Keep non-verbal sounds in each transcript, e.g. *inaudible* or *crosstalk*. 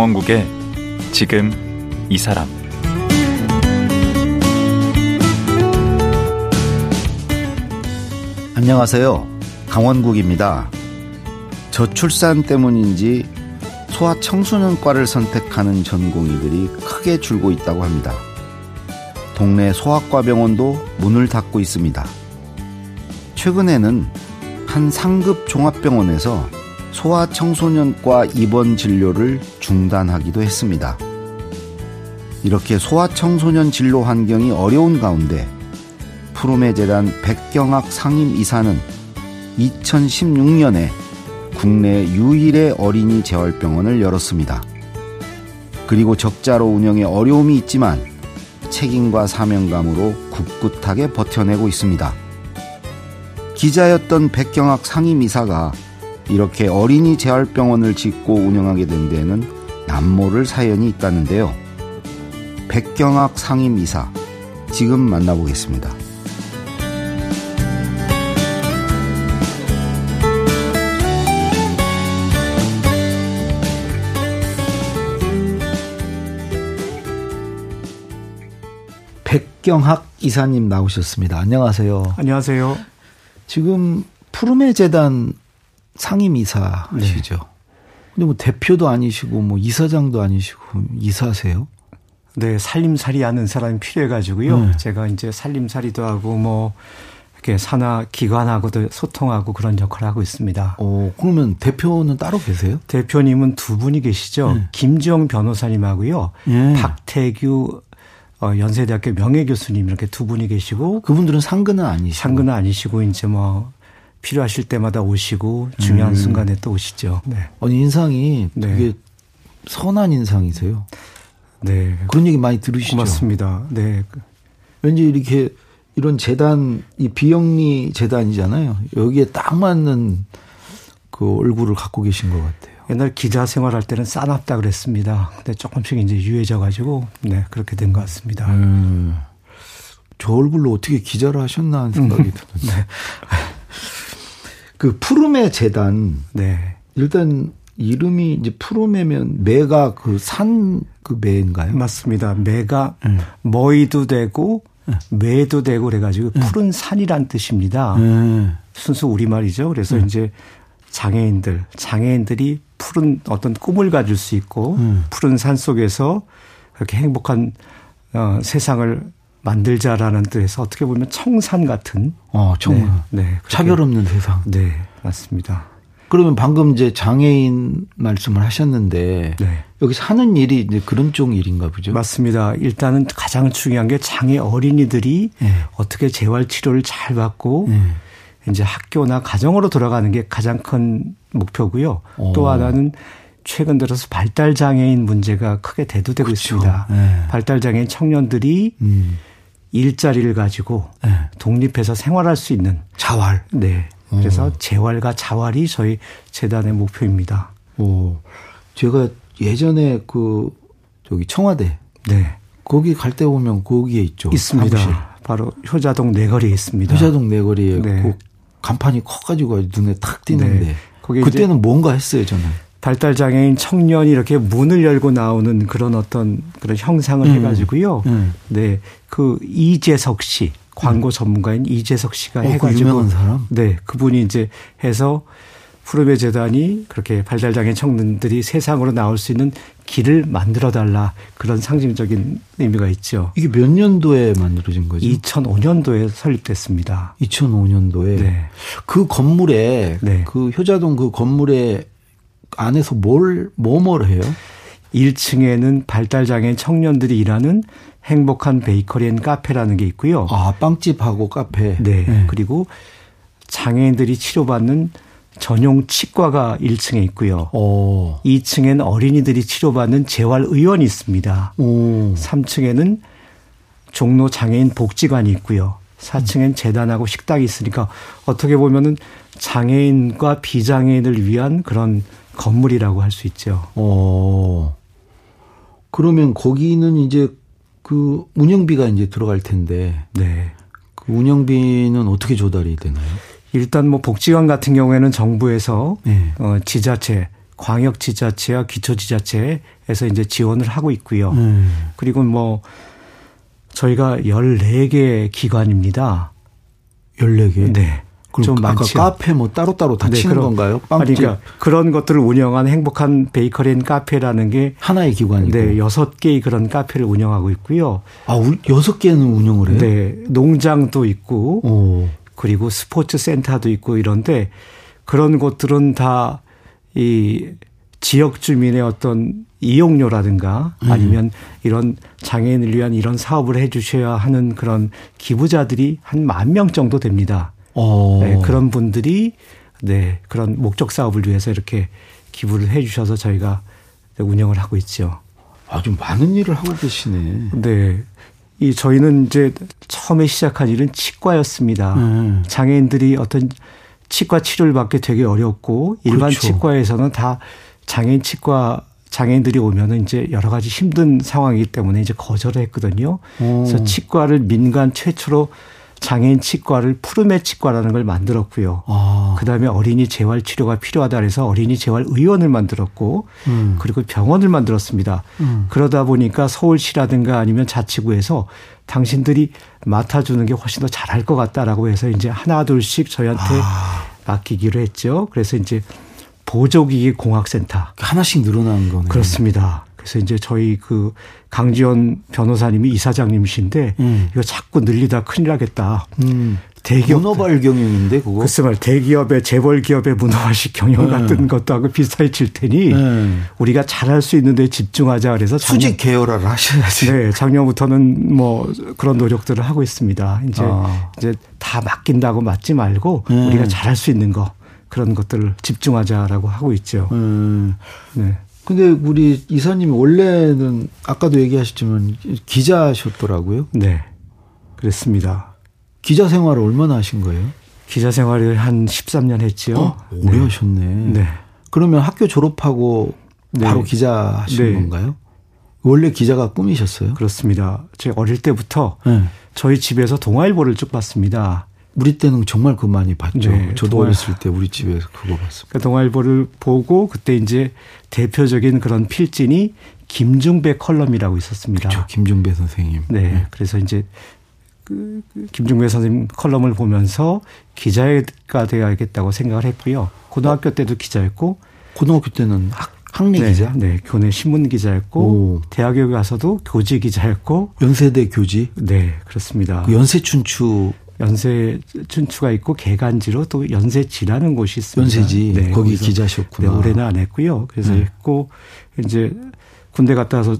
강원국의 지금 이 사람 안녕하세요. 강원국입니다. 저출산 때문인지 소아 청소년과를 선택하는 전공의들이 크게 줄고 있다고 합니다. 동네 소아과 병원도 문을 닫고 있습니다. 최근에는 한 상급 종합병원에서 소아 청소년과 입원 진료를 중단하기도 했습니다. 이렇게 소아 청소년 진료 환경이 어려운 가운데 푸르메 재단 백경학 상임 이사는 2016년에 국내 유일의 어린이 재활병원을 열었습니다. 그리고 적자로 운영에 어려움이 있지만 책임과 사명감으로 굳굳하게 버텨내고 있습니다. 기자였던 백경학 상임이사가 이렇게 어린이 재활병원을 짓고 운영하게 된 데에는 남모를 사연이 있다는데요. 백경학 상임이사, 지금 만나보겠습니다. 백경학 이사님 나오셨습니다. 안녕하세요. 안녕하세요. 지금 푸르메 재단 상임 이사시죠. 네. 근데 뭐 대표도 아니시고 뭐 이사장도 아니시고 이사세요? 네, 살림살이 하는 사람이 필요해 가지고요. 네. 제가 이제 살림살이도 하고 뭐 이렇게 산하 기관하고도 소통하고 그런 역할을 하고 있습니다. 어, 그러면 대표는 따로 계세요? 대표님은 두 분이 계시죠. 네. 김지영 변호사님하고요. 네. 박태규 어, 연세대학교 명예교수님 이렇게 두 분이 계시고 그분들은 상근은 아니시고 상근은 아니시고 이제 뭐 필요하실 때마다 오시고 중요한 음. 순간에 또 오시죠. 네. 아니 인상이 네. 되게 선한 인상이세요. 네. 그런 얘기 많이 들으시죠. 고맙습니다. 네. 왠지 이렇게 이런 재단 이 비영리 재단이잖아요. 여기에 딱 맞는 그 얼굴을 갖고 계신 것 같아요. 옛날 기자 생활할 때는 싸납다 그랬습니다. 근데 조금씩 이제 유해져 가지고 네 그렇게 된 것 같습니다. 음, 저 얼굴로 어떻게 기자를 하셨나 하는 생각이 음. 드는데. *laughs* 네. 그 푸르메 재단. 네. 일단 이름이 이제 푸르메면 매가 그산그 매인가요? 맞습니다. 매가 네. 머이도 되고 네. 매도 되고 그래가지고 네. 푸른 산이란 뜻입니다. 네. 순수 우리말이죠. 그래서 네. 이제 장애인들, 장애인들이 푸른 어떤 꿈을 가질 수 있고 음. 푸른 산 속에서 그렇게 행복한 어, 세상을 만들자라는 뜻에서 어떻게 보면 청산 같은 어, 청 네, 네 차별 없는 세상. 네, 맞습니다. 그러면 방금 이제 장애인 말씀을 하셨는데 네. 여기 사는 일이 이제 그런 쪽 일인가 보죠. 맞습니다. 일단은 가장 중요한 게 장애 어린이들이 네. 어떻게 재활 치료를 잘 받고 네. 이제 학교나 가정으로 돌아가는 게 가장 큰 목표고요. 오. 또 하나는 최근 들어서 발달 장애인 문제가 크게 대두되고 그렇죠. 있습니다. 네. 발달 장애인 청년들이 음. 일자리를 가지고 네. 독립해서 생활할 수 있는 자활. 네. 그래서 오. 재활과 자활이 저희 재단의 목표입니다. 오. 제가 예전에 그 저기 청와대 네. 거기 갈 때 보면 거기에 있죠. 있습니다. 사무실. 바로 효자동 내거리에 있습니다. 효자동 내거리에 네. 간판이 커가지고 눈에 탁 띄는데 네. 거기 그때는 뭔가 했어요 저는. 발달 장애인 청년이 이렇게 문을 열고 나오는 그런 어떤 그런 형상을 음. 해가지고요. 음. 네, 그 이재석 씨 광고 음. 전문가인 이재석 씨가 어, 해가지고 그 사람. 네, 그분이 이제 해서 푸르메 재단이 그렇게 발달 장애 청년들이 세상으로 나올 수 있는 길을 만들어 달라 그런 상징적인 의미가 있죠. 이게 몇 년도에 만들어진 거죠? 2005년도에 설립됐습니다. 2005년도에 네. 그 건물에 네. 그 효자동 그 건물에 안에서 뭘 뭐뭘 해요? 1층에는 발달장애 청년들이 일하는 행복한 베이커리 앤 카페라는 게 있고요. 아, 빵집하고 카페. 네. 네. 그리고 장애인들이 치료받는 전용 치과가 1층에 있고요. 오. 2층에는 어린이들이 치료받는 재활의원이 있습니다. 오. 3층에는 종로 장애인 복지관이 있고요. 4층엔 재단하고 식당이 있으니까 어떻게 보면은 장애인과 비장애인을 위한 그런 건물이라고 할 수 있죠. 어. 그러면 거기는 이제 그 운영비가 이제 들어갈 텐데. 네. 그 운영비는 어떻게 조달이 되나요? 일단 뭐 복지관 같은 경우에는 정부에서 네. 어 지자체 광역 지자체와 기초 지자체에서 이제 지원을 하고 있고요. 음. 그리고 뭐 저희가 14개 기관입니다. 14개? 네. 좀 많지. 카페 뭐 따로따로 다 네, 치는 그런, 건가요? 빵집. 그러니까 그런 것들을 운영한 행복한 베이커리 앤 카페라는 게 하나의 기관이고. 네, 여섯 개의 그런 카페를 운영하고 있고요. 아, 여섯 개는 운영을 해요? 네. 농장도 있고 오. 그리고 스포츠 센터도 있고 이런데 그런 곳들은 다 이 지역 주민의 어떤 이용료라든가 음. 아니면 이런 장애인을 위한 이런 사업을 해 주셔야 하는 그런 기부자들이 한 만 명 정도 됩니다. 어. 네, 그런 분들이 네, 그런 목적 사업을 위해서 이렇게 기부를 해 주셔서 저희가 운영을 하고 있죠. 아주 많은 일을 하고 계시네. 네. 이 저희는 이제 처음에 시작한 일은 치과였습니다. 음. 장애인들이 어떤 치과 치료를 받기 되게 어렵고 일반 그렇죠. 치과에서는 다 장애인 치과 장애인들이 오면은 이제 여러 가지 힘든 상황이기 때문에 이제 거절을 했거든요. 오. 그래서 치과를 민간 최초로 장애인 치과를 푸르메 치과라는 걸 만들었고요. 아. 그다음에 어린이 재활 치료가 필요하다 그래서 어린이 재활 의원을 만들었고 음. 그리고 병원을 만들었습니다. 음. 그러다 보니까 서울시라든가 아니면 자치구에서 당신들이 맡아주는 게 훨씬 더 잘할 것 같다라고 해서 이제 하나 둘씩 저희한테 아. 맡기기로 했죠. 그래서 이제 보조기기 공학센터 하나씩 늘어나는 거네요. 그렇습니다. 그래서 이제 저희 그 강지원 변호사님이 이사장님이신데 음. 이거 자꾸 늘리다 큰일 나겠다. 음. 대기업 문어발 경영인데 그거. 글쎄 말 대기업의 재벌 기업의 문어발식 경영 네. 같은 것도 하고 비슷해질 테니 네. 우리가 잘할 수 있는데 집중하자 그래서 작년, 수직 계열화를 하셔야지. 네, 작년부터는 뭐 그런 노력들을 하고 있습니다. 이제 아. 이제 다 맡긴다고 맡지 말고 네. 우리가 잘할 수 있는 거 그런 것들을 집중하자라고 하고 있죠. 음. 네. 근데 우리 이사님이 원래는 아까도 얘기하셨지만 기자셨더라고요. 네. 그렇습니다. 기자 생활을 얼마나 하신 거예요? 기자 생활을 한 13년 했지요. 어? 오래 네. 하셨네. 네. 그러면 학교 졸업하고 네. 바로 기자 하신 네. 건가요? 원래 기자가 꿈이셨어요? 그렇습니다. 제가 어릴 때부터 네. 저희 집에서 동아일보를 쭉 봤습니다. 우리 때는 정말 그 많이 봤죠. 네, 저도 동아... 어렸을 때 우리 집에서 그거 봤습니다. 그러니까 동아일보를 보고 그때 이제 대표적인 그런 필진이 김중배 컬럼이라고 있었습니다. 그렇죠. 김중배 선생님. 네. 네. 그래서 이제 그, 그 김중배 선생님 컬럼을 보면서 기자가 되어야겠다고 생각을 했고요. 고등학교 때도 기자였고 고등학교 때는 학, 학내 네, 기자? 네, 교내 신문 기자였고 오. 대학에 가서도 교지 기자였고 연세대 교지? 네, 그렇습니다. 그 연세춘추 연세 춘추가 있고 개간지로 또 연세지라는 곳이 있습니다. 연세지 네, 거기 기자셨구나. 네, 올해는 안 했고요. 그래서 네. 했고 이제 군대 갔다 와서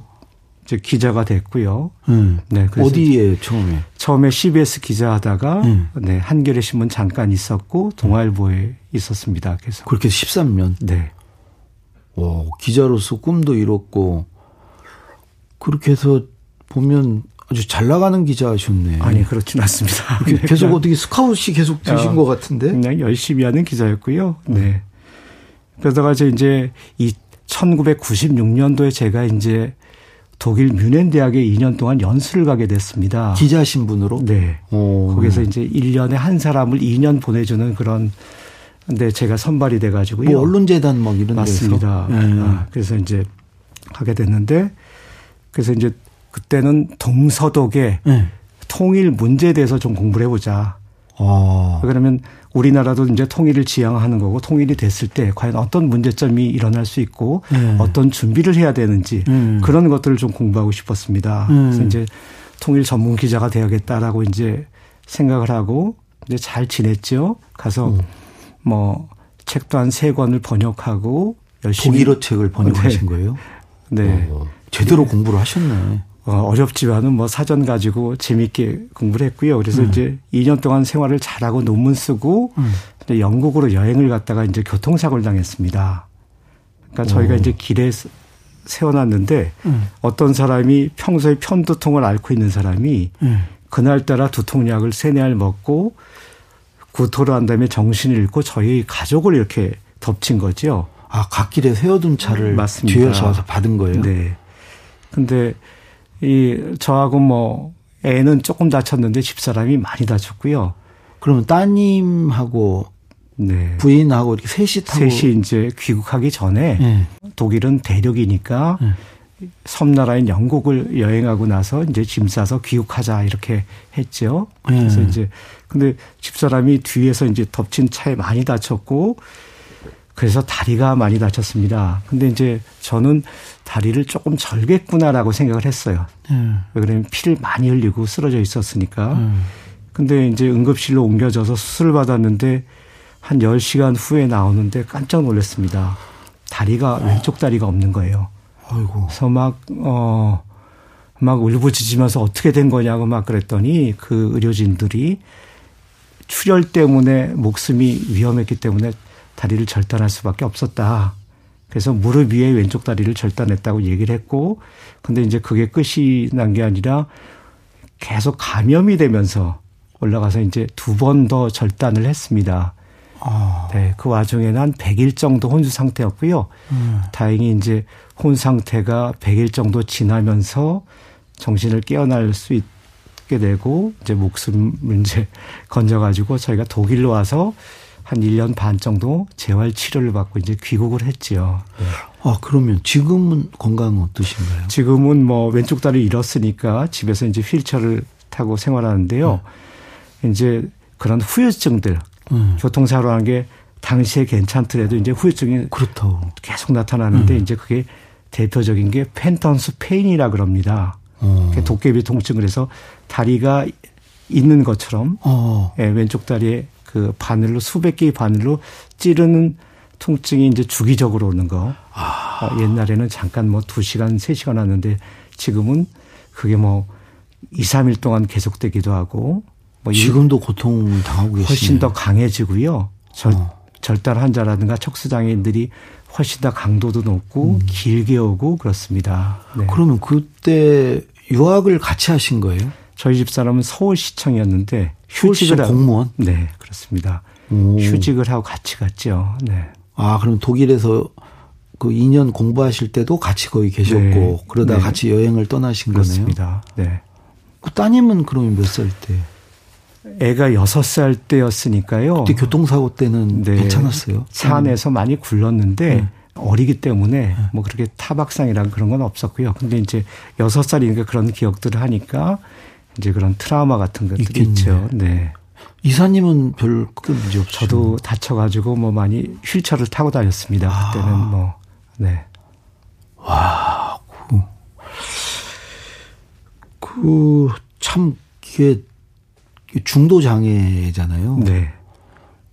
이제 기자가 됐고요. 음. 네, 어디에 처음에? 처음에 CBS 기자하다가 음. 네, 한겨레 신문 잠깐 있었고 동아일보에 있었습니다. 그래서 그렇게 13년. 네. 와, 기자로서 꿈도 이뤘고 그렇게 해서 보면 아주 잘 나가는 기자셨네. 아니 그렇진 않습니다. *laughs* 계속 네, 어떻게 스카웃이 계속 되신 어, 것 같은데? 그냥 열심히 하는 기자였고요. 네. 그러다가 이제 이 1996년도에 제가 이제 독일 뮌헨 대학에 2년 동안 연수를 가게 됐습니다. 기자 신분으로? 네. 오. 거기서 이제 1년에 한 사람을 2년 보내주는 그런 근데 제가 선발이 돼 가지고요. 뭐 언론재단 뭐 이런 맞습니다. 네. 아, 그래서 이제 가게 됐는데 그래서 이제 그때는 동서독의 네. 통일 문제에 대해서 좀 공부를 해보자. 아. 그러면 우리나라도 이제 통일을 지향하는 거고 통일이 됐을 때 과연 어떤 문제점이 일어날 수 있고 네. 어떤 준비를 해야 되는지 음. 그런 것들을 좀 공부하고 싶었습니다. 음. 그래서 이제 통일 전문 기자가 되어야겠다라고 이제 생각을 하고 이제 잘 지냈죠. 가서 음. 뭐 책도 한 세 권을 번역하고 열심히 독일어 책을 번역하신 네. 거예요? 네. 어, 제대로 공부를 하셨네. 어, 어렵지만은 뭐 사전 가지고 재미있게 공부를 했고요. 그래서 음. 이제 2년 동안 생활을 잘하고 논문 쓰고 음. 영국으로 여행을 갔다가 이제 교통사고를 당했습니다. 그러니까 저희가 오. 이제 길에 세워놨는데 음. 어떤 사람이 평소에 편두통을 앓고 있는 사람이 음. 그날따라 두통약을 세네 알 먹고 구토를 한 다음에 정신을 잃고 저희 가족을 이렇게 덮친 거죠. 아, 갓길에 세워둔 차를 맞습니다. 뒤에서 와서 받은 거예요? 네. 근데 이 저하고 뭐 애는 조금 다쳤는데 집사람이 많이 다쳤고요. 그러면 따님하고 네. 부인하고 이렇게 셋이 타고 셋이 이제 귀국하기 전에 네. 독일은 대륙이니까 네. 섬나라인 영국을 여행하고 나서 이제 짐 싸서 귀국하자 이렇게 했죠. 그래서 이제 근데 집사람이 뒤에서 이제 덮친 차에 많이 다쳤고 그래서 다리가 많이 다쳤습니다. 근데 이제 저는 다리를 조금 절겠구나라고 생각을 했어요. 음. 왜냐면 피를 많이 흘리고 쓰러져 있었으니까. 음. 근데 이제 응급실로 옮겨져서 수술을 받았는데 한 10시간 후에 나오는데 깜짝 놀랐습니다. 다리가 어. 왼쪽 다리가 없는 거예요. 아이고. 그래서 막 어, 막 울부짖으면서 어떻게 된 거냐고 막 그랬더니 그 의료진들이 출혈 때문에 목숨이 위험했기 때문에 다리를 절단할 수밖에 없었다. 그래서 무릎 위에 왼쪽 다리를 절단했다고 얘기를 했고, 근데 이제 그게 끝이 난 게 아니라 계속 감염이 되면서 올라가서 이제 두 번 더 절단을 했습니다. 아. 네, 그 와중에는 한 100일 정도 혼수 상태였고요. 음. 다행히 이제 혼 상태가 100일 정도 지나면서 정신을 깨어날 수 있게 되고 이제 목숨을 이제 *laughs* 건져가지고 저희가 독일로 와서 한 1년 반 정도 재활 치료를 받고 이제 귀국을 했지요. 네. 아, 그러면 지금은 건강은 어떠신가요? 지금은 뭐 왼쪽 다리 잃었으니까 집에서 이제 휠체어를 타고 생활하는데요. 네. 이제 그런 후유증들, 음. 교통사고라는 게 당시에 괜찮더라도 이제 후유증이 그렇다고. 계속 나타나는데 음. 이제 그게 대표적인 게 펜턴스 페인이라 그럽니다. 어. 도깨비 통증을 해서 다리가 있는 것처럼 어. 예, 왼쪽 다리에 그 바늘로 수백 개의 바늘로 찌르는 통증이 이제 주기적으로 오는 거. 아. 어, 옛날에는 잠깐 뭐 2시간, 3시간 왔는데 지금은 그게 뭐 2, 3일 동안 계속되기도 하고 뭐 지금도 고통 당하고 계시네요. 훨씬 더 강해지고요. 절, 어. 절단 환자라든가 척수 장애인들이 훨씬 더 강도도 높고 음. 길게 오고 그렇습니다. 네. 그러면 그때 유학을 같이 하신 거예요? 저희 집 사람은 서울시청이었는데 휴직을 공무원? 네, 그렇습니다. 오. 휴직을 하고 같이 갔죠. 네. 아, 그럼 독일에서 그 2년 공부하실 때도 같이 거기 계셨고 네. 그러다 네. 같이 여행을 떠나신 그렇습니다. 거네요. 네. 그 따님은 그러면 몇 살 때? 애가 6살 때였으니까요. 그때 교통사고 때는 네. 괜찮았어요. 차 안에서 많이 굴렀는데 네. 어리기 때문에 네. 뭐 그렇게 타박상이랑 그런 건 없었고요. 근데 이제 6살이니까 그런 기억들을 하니까 이제 그런 트라우마 같은 것들이 있겠네. 있죠. 네. 이사님은 별 크게 문제 없죠. 저도 다쳐가지고 뭐 많이 휠체어를 타고 다녔습니다. 아. 그때는 뭐, 네. 와, 그, 그, 참, 이게 중도 장애잖아요. 네.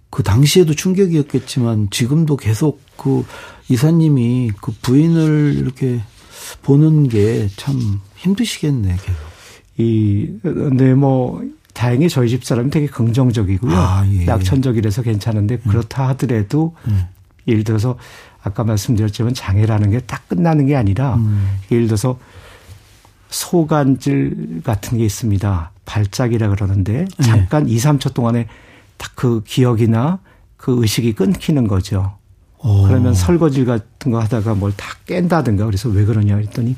그 당시에도 충격이었겠지만 지금도 계속 그 이사님이 그 부인을 이렇게 보는 게 참 힘드시겠네, 계속. 이, 네, 뭐, 다행히 저희 집 사람이 되게 긍정적이고요. 아, 예. 약천적이라서 괜찮은데 음. 그렇다 하더라도 음. 예를 들어서 아까 말씀드렸지만 장애라는 게 딱 끝나는 게 아니라 음. 예를 들어서 소간질 같은 게 있습니다. 발작이라 그러는데 네. 잠깐 네. 2, 3초 동안에 딱 그 기억이나 그 의식이 끊기는 거죠. 오. 그러면 설거지 같은 거 하다가 뭘 다 깬다든가 그래서 왜 그러냐 그랬더니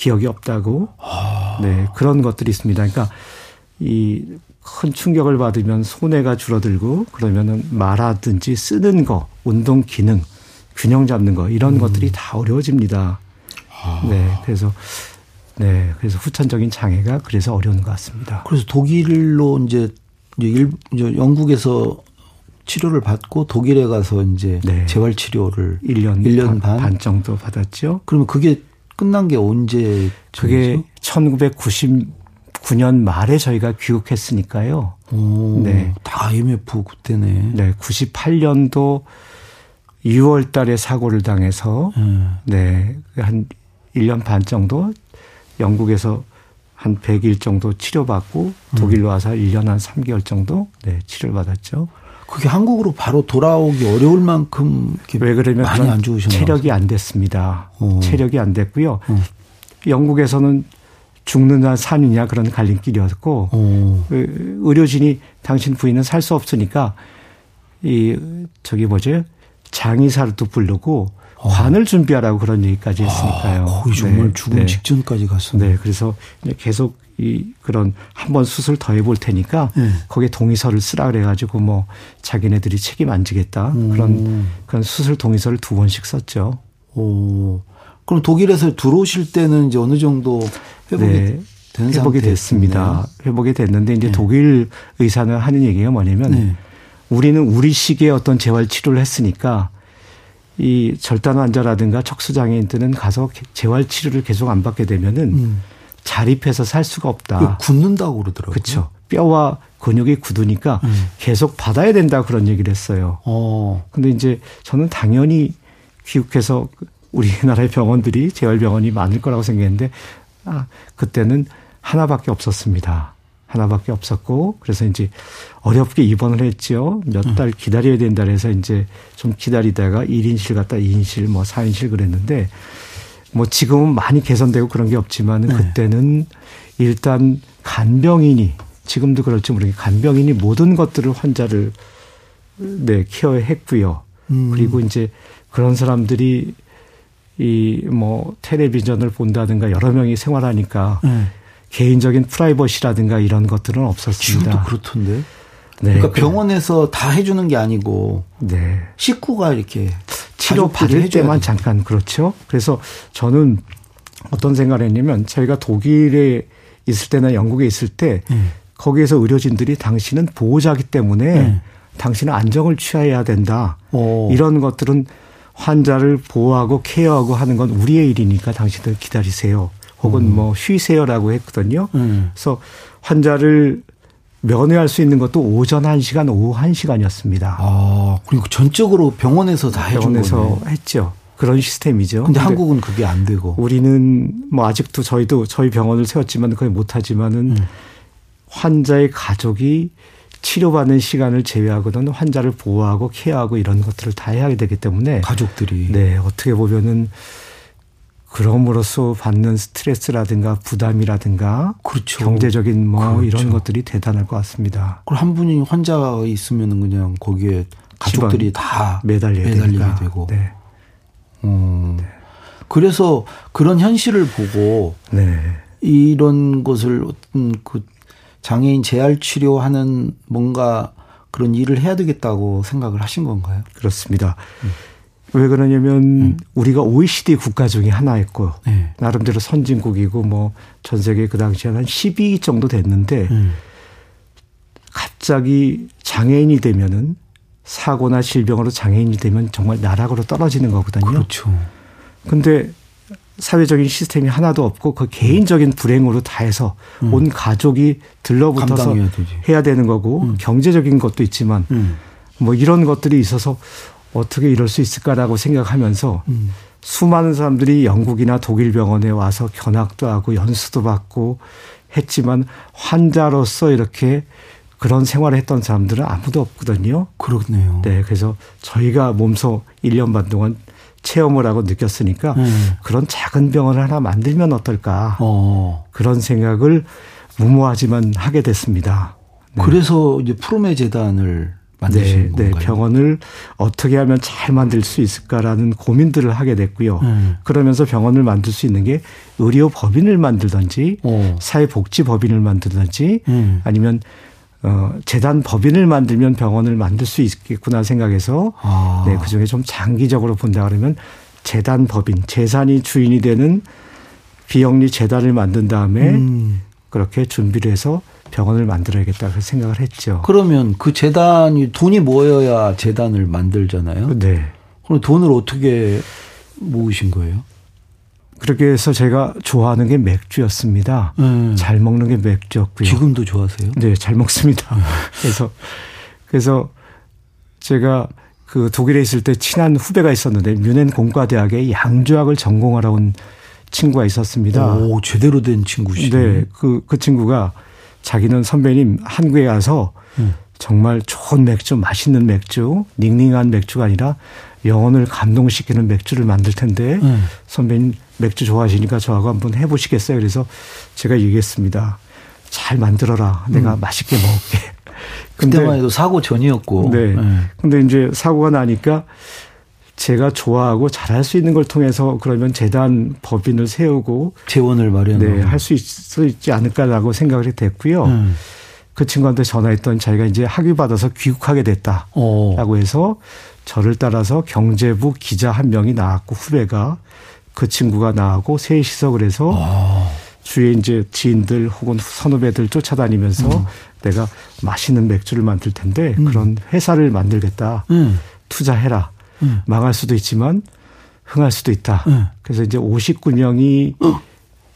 기억이 없다고. 아. 네, 그런 것들이 있습니다. 그러니까 이 큰 충격을 받으면 손해가 줄어들고 그러면은 말하든지 쓰는 거, 운동 기능, 균형 잡는 거 이런 음. 것들이 다 어려워집니다. 아. 네, 그래서 네, 그래서 후천적인 장애가 그래서 어려운 것 같습니다. 그래서 독일로 이제 일, 이제 영국에서 치료를 받고 독일에 가서 이제 네. 재활 치료를 1년, 1년 반, 반 정도 받았죠. 그러면 그게 끝난 게 언제? 그게 1999년 말에 저희가 귀국했으니까요. 오, 네. 다 IMF 그때네. 네. 98년도 6월 달에 사고를 당해서 음. 네. 한 1년 반 정도 영국에서 한 100일 정도 치료받고 독일로 와서 1년 한 3개월 정도 네, 치료를 받았죠. 그게 한국으로 바로 돌아오기 어려울 만큼 왜 그러면 많이 안 좋으셨나 체력이 안 됐습니다. 오. 어. 체력이 안 됐고요. 오. 어. 영국에서는 죽느냐 사느냐 그런 갈림길이었고 오. 어. 그 의료진이 당신 부인은 살 수 없으니까 이 저기 뭐죠 장의사를 또 부르고 관을 준비하라고 그런 얘기까지 했으니까요. 아, 거의 정말 네. 죽음 네. 직전까지 갔어요. 네, 그래서 계속 이 그런 한번 수술 더 해볼 테니까 네. 거기에 동의서를 쓰라 그래가지고 뭐 자기네들이 책임 안 지겠다 음. 그런 그런 수술 동의서를 두 번씩 썼죠. 오. 그럼 독일에서 들어오실 때는 이제 어느 정도 회복이 네. 회복이 됐습니다. 회복이 됐는데 이제 네. 독일 의사는 하는 얘기가 뭐냐면 네. 우리는 우리 식의 어떤 재활 치료를 했으니까 이 절단 환자라든가 척수장애인들은 가서 재활 치료를 계속 안 받게 되면은 음. 자립해서 살 수가 없다. 굳는다고 그러더라고요. 그렇죠. 뼈와 근육이 굳으니까 음. 계속 받아야 된다 그런 얘기를 했어요. 어. 근데 이제 저는 당연히 귀국해서 우리나라의 *laughs* 병원들이 재활병원이 많을 거라고 생각했는데 아, 그때는 하나밖에 없었습니다. 하나밖에 없었고 그래서 이제 어렵게 입원을 했죠. 몇달 음. 기다려야 된다 그래서 이제 좀 기다리다가 1인실 갔다 2인실 뭐 4인실 그랬는데 뭐 지금은 많이 개선되고 그런 게 없지만 네. 그때는 일단 간병인이 지금도 그럴지 모르겠 간병인이 모든 것들을 환자를 네 케어했고요. 음. 그리고 이제 그런 사람들이 이 뭐 텔레비전을 본다든가 여러 명이 생활하니까 네. 개인적인 프라이버시라든가 이런 것들은 없었습니다. 지금도 그렇던데. 네. 그러니까 병원에서 다 해주는 게 아니고 네. 식구가 이렇게 치료 받을 때만 잠깐 그렇죠. 그래서 저는 어떤 생각을 했냐면 저희가 독일에 있을 때나 영국에 있을 때 네. 거기에서 의료진들이 당신은 보호자기 때문에 네. 당신은 안정을 취해야 된다. 오. 이런 것들은 환자를 보호하고 케어하고 하는 건 우리의 일이니까 당신들 기다리세요. 혹은 음. 뭐 쉬세요라고 했거든요. 음. 그래서 환자를 면회할 수 있는 것도 오전 1시간, 오후 1시간이었습니다. 아, 그리고 전적으로 병원에서 다 해준 병원에서 거네. 했죠. 그런 시스템이죠. 근데, 근데, 한국은 그게 안 되고. 우리는 뭐 아직도 저희도 저희 병원을 세웠지만 거의 못 하지만은 음. 환자의 가족이 치료받는 시간을 제외하고는 환자를 보호하고 케어하고 이런 것들을 다 해야 되기 때문에 가족들이 네, 어떻게 보면은 그럼으로써 받는 스트레스라든가 부담이라든가 그렇죠. 경제적인 뭐 그렇죠. 이런 것들이 대단할 것 같습니다. 그럼 한 분이 환자가 있으면 그냥 거기에 가족들이 다 매달려야 되니까. 되고. 네. 음. 네. 그래서 그런 현실을 보고 네. 이런 것을 어떤 그 장애인 재활 치료하는 뭔가 그런 일을 해야 되겠다고 생각을 하신 건가요? 그렇습니다. 음. 왜 그러냐면 음. 우리가 OECD 국가 중에 하나였고 네. 나름대로 선진국이고 뭐 전 세계 그 당시에 한 12위 정도 됐는데 음. 갑자기 장애인이 되면은 사고나 질병으로 장애인이 되면 정말 나락으로 떨어지는 거거든요. 그렇죠. 근데 사회적인 시스템이 하나도 없고 그 개인적인 불행으로 다 해서 음. 온 가족이 들러붙어서 해야 되는 거고 음. 경제적인 것도 있지만 음. 뭐 이런 것들이 있어서 어떻게 이럴 수 있을까라고 생각하면서 음. 수많은 사람들이 영국이나 독일 병원에 와서 견학도 하고 연수도 받고 했지만 환자로서 이렇게 그런 생활을 했던 사람들은 아무도 없거든요. 그렇네요. 네. 그래서 저희가 몸소 1년 반 동안 체험을 하고 느꼈으니까 음. 그런 작은 병원을 하나 만들면 어떨까. 어. 그런 생각을 무모하지만 하게 됐습니다. 네. 그래서 이제 푸르메 재단을 만드신 네, 네, 병원을 어떻게 하면 잘 만들 수 있을까라는 고민들을 하게 됐고요. 음. 그러면서 병원을 만들 수 있는 게 의료 법인을 만들든지 오. 사회복지 법인을 만들든지 음. 아니면 어 재단 법인을 만들면 병원을 만들 수 있겠구나 생각해서 아. 네, 그중에 좀 장기적으로 본다 그러면 재단 법인 재산이 주인이 되는 비영리 재단을 만든 다음에 음. 그렇게 준비를 해서 병원을 만들어야겠다 그 생각을 했죠. 그러면 그 재단이 돈이 모여야 재단을 만들잖아요. 네. 그럼 돈을 어떻게 모으신 거예요? 그렇게 해서 제가 좋아하는 게 맥주였습니다. 음. 잘 먹는 게 맥주였고요. 지금도 좋아하세요? 네, 잘 먹습니다. 음. *laughs* 그래서 그래서 제가 그 독일에 있을 때 친한 후배가 있었는데 뮌헨 공과대학에 양조학을 전공하러 온 친구가 있었습니다. 오, 제대로 된 친구시네. 네, 그, 그 친구가 자기는 선배님 한국에 가서 음. 정말 좋은 맥주, 맛있는 맥주, 닝닝한 맥주가 아니라 영혼을 감동시키는 맥주를 만들 텐데 음. 선배님 맥주 좋아하시니까 저하고 한번 해보시겠어요? 그래서 제가 얘기했습니다. 잘 만들어라. 내가 음. 맛있게 먹을게. 근데 그때만 해도 사고 전이었고. 네. 네. 근데 이제 사고가 나니까 제가 좋아하고 잘할 수 있는 걸 통해서 그러면 재단 법인을 세우고 재원을 마련하고 네, 할수 있지 않을까라고 생각이 됐고요. 음. 그 친구한테 전화했던 자기가 이제 학위 받아서 귀국하게 됐다라고 오. 해서 저를 따라서 경제부 기자 한 명이 나왔고 후배가 그 친구가 나하고 셋이서 그래서 아. 주위에 이제 지인들 혹은 선후배들 쫓아다니면서 음. 내가 맛있는 맥주를 만들 텐데 음. 그런 회사를 만들겠다. 음. 투자해라. 음. 망할 수도 있지만 흥할 수도 있다. 음. 그래서 이제 59명이 어.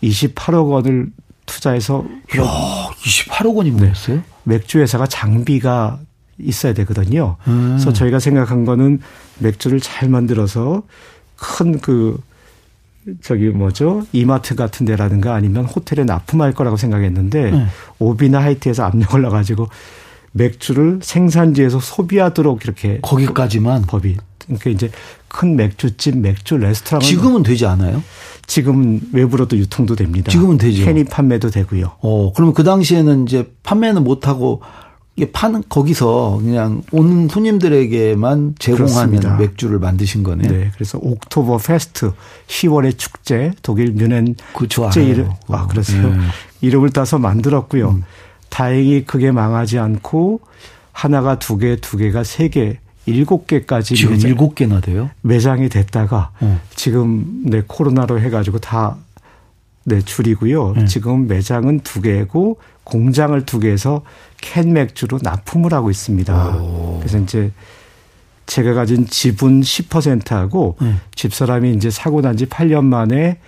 28억 원을 투자해서 야, 28억 원이 뭐였어요? 네. 맥주 회사가 장비가 있어야 되거든요. 음. 그래서 저희가 생각한 거는 맥주를 잘 만들어서 큰그 저기 뭐죠 이마트 같은 데라든가 아니면 호텔에 납품할 거라고 생각했는데 음. 오비나 하이트에서 압력을 넣어가지고 맥주를 생산지에서 소비하도록 이렇게 거기까지만 법이 그러니까 이제 큰 맥주집, 맥주 레스토랑 지금은 되지 않아요? 지금 외부로도 유통도 됩니다. 지금은 되죠. 캔이 판매도 되고요. 어, 그러면 그 당시에는 이제 판매는 못 하고 이게 파는 거기서 그냥 오는 손님들에게만 제공하는 그렇습니다. 맥주를 만드신 거네. 네. 그래서 옥토버 페스트 10월의 축제 독일 뮌헨 그 축제 이름 아 그러세요. 네. 이름을 따서 만들었고요. 음. 다행히 그게 망하지 않고 하나가 두 개, 두 개가 세 개, 일곱 개까지 지금 일곱 개나 돼요? 매장이 됐다가 어. 지금 네 코로나로 해가지고 다 네, 줄이고요. 네. 지금 매장은 두 개고 공장을 두 개에서 캔 맥주로 납품을 하고 있습니다. 오. 그래서 이제 제가 가진 지분 10%하고 네. 집사람이 이제 사고 난 지 8년 만에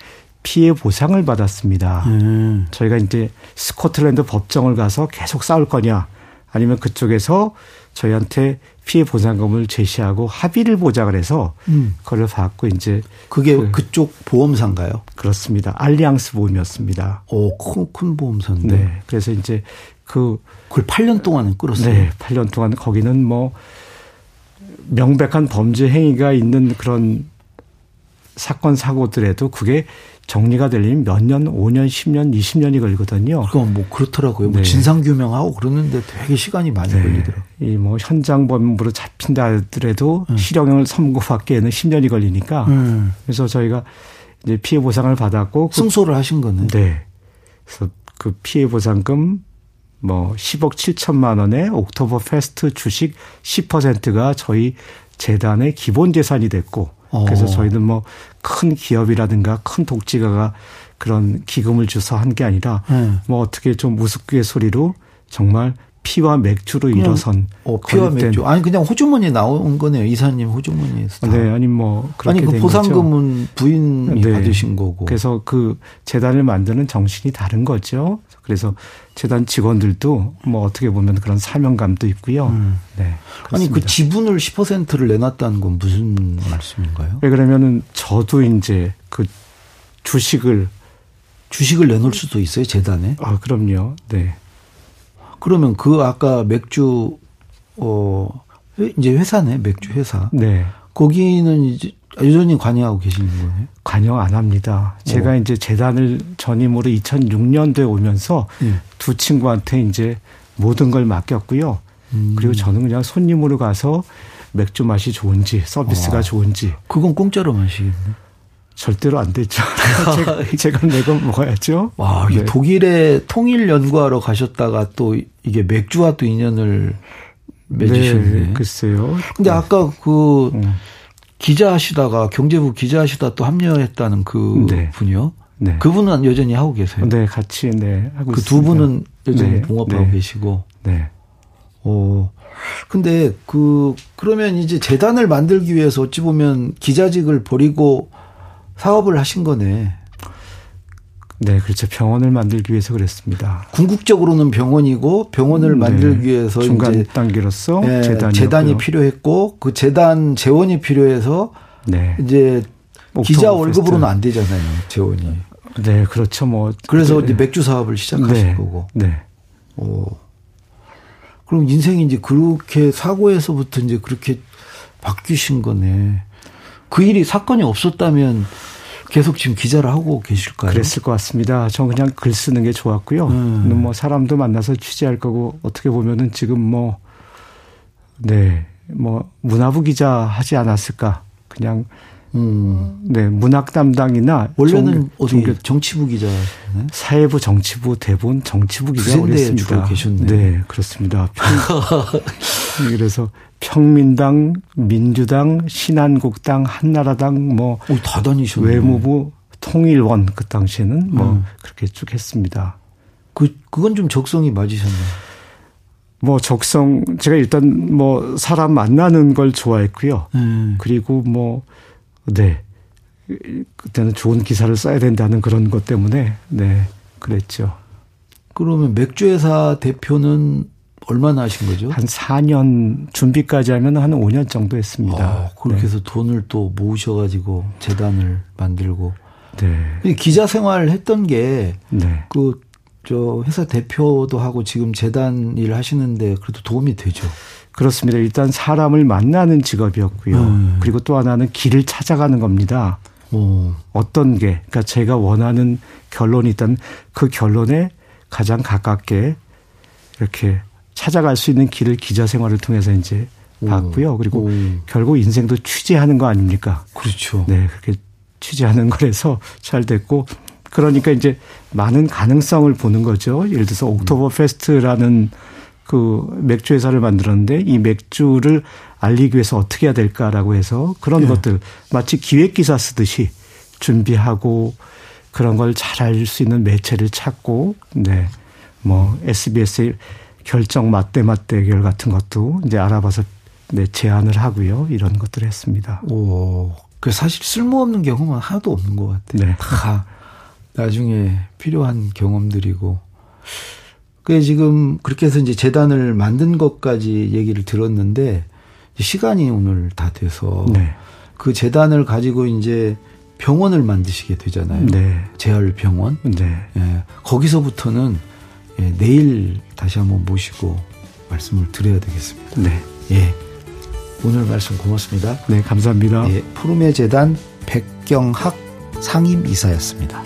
피해 보상을 받았습니다. 음. 저희가 이제 스코틀랜드 법정을 가서 계속 싸울 거냐 아니면 그쪽에서 저희한테 피해 보상금을 제시하고 합의를 보장을 해서 음. 그걸 받고 이제 그게 그, 쪽 보험사인가요? 그렇습니다. 알리앙스 보험이었습니다. 오, 큰, 큰 보험사인데. 네. 그래서 이제 그 그걸 8년 동안은 끌었어요. 네. 8년 동안 거기는 뭐 명백한 범죄 행위가 있는 그런 사건 사고들에도 그게 정리가 되려면 몇 년, 5년, 10년, 20년이 걸리거든요. 그건 뭐 그렇더라고요. 뭐 네. 뭐 진상 규명하고 그러는데 되게 시간이 많이 네. 걸리더라고요. 이 뭐 현장 범으로 잡힌다 하더라도 음. 실형을 선고받기에는 10년이 걸리니까 음. 그래서 저희가 이제 피해 보상을 받았고 그 승소를 그, 하신 거는 네. 그래서 그 피해 보상금 뭐 10억 7천만 원에 옥토버 페스트 주식 10%가 저희 재단의 기본 재산이 됐고 그래서 어. 저희는 뭐 큰 기업이라든가 큰 독지가가 그런 기금을 줘서 한 게 아니라 음. 뭐 어떻게 좀 우스갯소리로 정말 피와 맥주로 일어선 어, 피와 맥주 아니 그냥 호주머니 나온 거네요 이사님 호주머니에서 네 아니 뭐 아니 그 보상금은 부인이 네. 받으신 거고 그래서 그 재단을 만드는 정신이 다른 거죠 그래서 재단 직원들도 뭐 어떻게 보면 그런 사명감도 있고요. 음. 네. 그렇습니다. 아니 그 지분을 10%를 내놨다는 건 무슨 말씀인가요? 왜 그러면은 저도 이제 그 주식을 주식을 내놓을 수도 있어요 재단에? 아 그럼요. 네. 그러면 그 아까 맥주 어 이제 회사네 맥주 회사. 네. 거기는 이제 여전히 관여하고 계시는 거예요? 관여 안 합니다. 제가 오. 어. 이제 재단을 전임으로 2006년도에 오면서 네. 두 친구한테 이제 모든 걸 맡겼고요. 음. 그리고 저는 그냥 손님으로 가서 맥주 맛이 좋은지 서비스가 아. 좋은지. 그건 공짜로 마시겠네. 절대로 안 되죠. *laughs* 제가, 제가 내고 먹어야죠. 와, 네. 독일에 통일 연구하러 가셨다가 또 이게 맥주와 또 인연을 맺으셨네. 네, 글쎄요. 근데 네. 아까 그 음. 기자 하시다가 경제부 기자 하시다 또 합류했다는 그 네. 분이요. 네. 그분은 여전히 하고 계세요. 네, 같이 네 하고 그 두 분은 여전히 네. 봉합하고 네. 계시고. 네. 어. 근데 그 그러면 이제 재단을 만들기 위해서 어찌 보면 기자직을 버리고 사업을 하신 거네. 네, 그렇죠. 병원을 만들기 위해서 그랬습니다. 궁극적으로는 병원이고 병원을 네. 만들기 위해서 중간 이제 단계로서 네, 재단이 필요했고 그 재단 재원이 필요해서 네. 이제 기자 월급으로는 안 되잖아요. 재원이. 네, 그렇죠. 뭐 그래서 이제 맥주 사업을 시작하신 네. 거고. 네. 오. 그럼 인생이 이제 그렇게 사고에서부터 이제 그렇게 바뀌신 거네. 그 일이 사건이 없었다면 계속 지금 기자를 하고 계실까요? 그랬을 것 같습니다. 저 그냥 글 쓰는 게 좋았고요. 음. 뭐 사람도 만나서 취재할 거고 어떻게 보면은 지금 뭐 네. 뭐 문화부 기자 하지 않았을까 그냥 음. 네, 문학 담당이나 원래는 어디 정치부 기자 사회부 정치부 대본 정치부 기자 오랬습니다. 계셨네. 네, 그렇습니다. *laughs* 그래서 평민당, 민주당, 신한국당, 한나라당 뭐 오, 다 다니셨네. 외무부 통일원 그 당시에는 뭐 음. 그렇게 쭉 했습니다. 그 그건 좀 적성이 맞으셨나요? 뭐 적성 제가 일단 뭐 사람 만나는 걸 좋아했고요. 음. 그리고 뭐 네. 그때는 좋은 기사를 써야 된다는 그런 것 때문에 네. 그랬죠. 그러면 맥주회사 대표는 얼마나 하신 거죠? 한 4년 준비까지 하면 한 5년 정도 했습니다. 아, 그렇게 네. 해서 돈을 또 모으셔가지고 재단을 만들고. 네. 기자 생활 했던 게, 네. 그, 저, 회사 대표도 하고 지금 재단 일 하시는데 그래도 도움이 되죠. 그렇습니다. 일단 사람을 만나는 직업이었고요. 음. 그리고 또 하나는 길을 찾아가는 겁니다. 오. 어떤 게, 그러니까 제가 원하는 결론이 있다면 그 결론에 가장 가깝게 이렇게 찾아갈 수 있는 길을 기자 생활을 통해서 이제 오. 봤고요. 그리고 오. 결국 인생도 취재하는 거 아닙니까? 그렇죠. 네, 그렇게 취재하는 거라서 잘 됐고 그러니까 이제 많은 가능성을 보는 거죠. 예를 들어서 옥토버 페스트라는 그 맥주 회사를 만들었는데 이 맥주를 알리기 위해서 어떻게 해야 될까라고 해서 그런 네. 것들 마치 기획 기사 쓰듯이 준비하고 그런 걸 잘 알 수 있는 매체를 찾고 네. 뭐 SBS의 결정 맞대 맞대결 같은 것도 이제 알아봐서 네, 제안을 하고요. 이런 것들을 했습니다. 오. 그 사실 쓸모없는 경험은 하나도 없는 것 같아요. 네. 다 나중에 필요한 경험들이고 그게 지금 그렇게 해서 이제 재단을 만든 것까지 얘기를 들었는데 시간이 오늘 다 돼서 네. 그 재단을 가지고 이제 병원을 만드시게 되잖아요. 네. 재활 병원. 네. 예. 거기서부터는 예, 내일 다시 한번 모시고 말씀을 드려야 되겠습니다. 네. 예. 오늘 말씀 고맙습니다. 네, 감사합니다. 예, 푸르메 재단 백경학 상임 이사였습니다.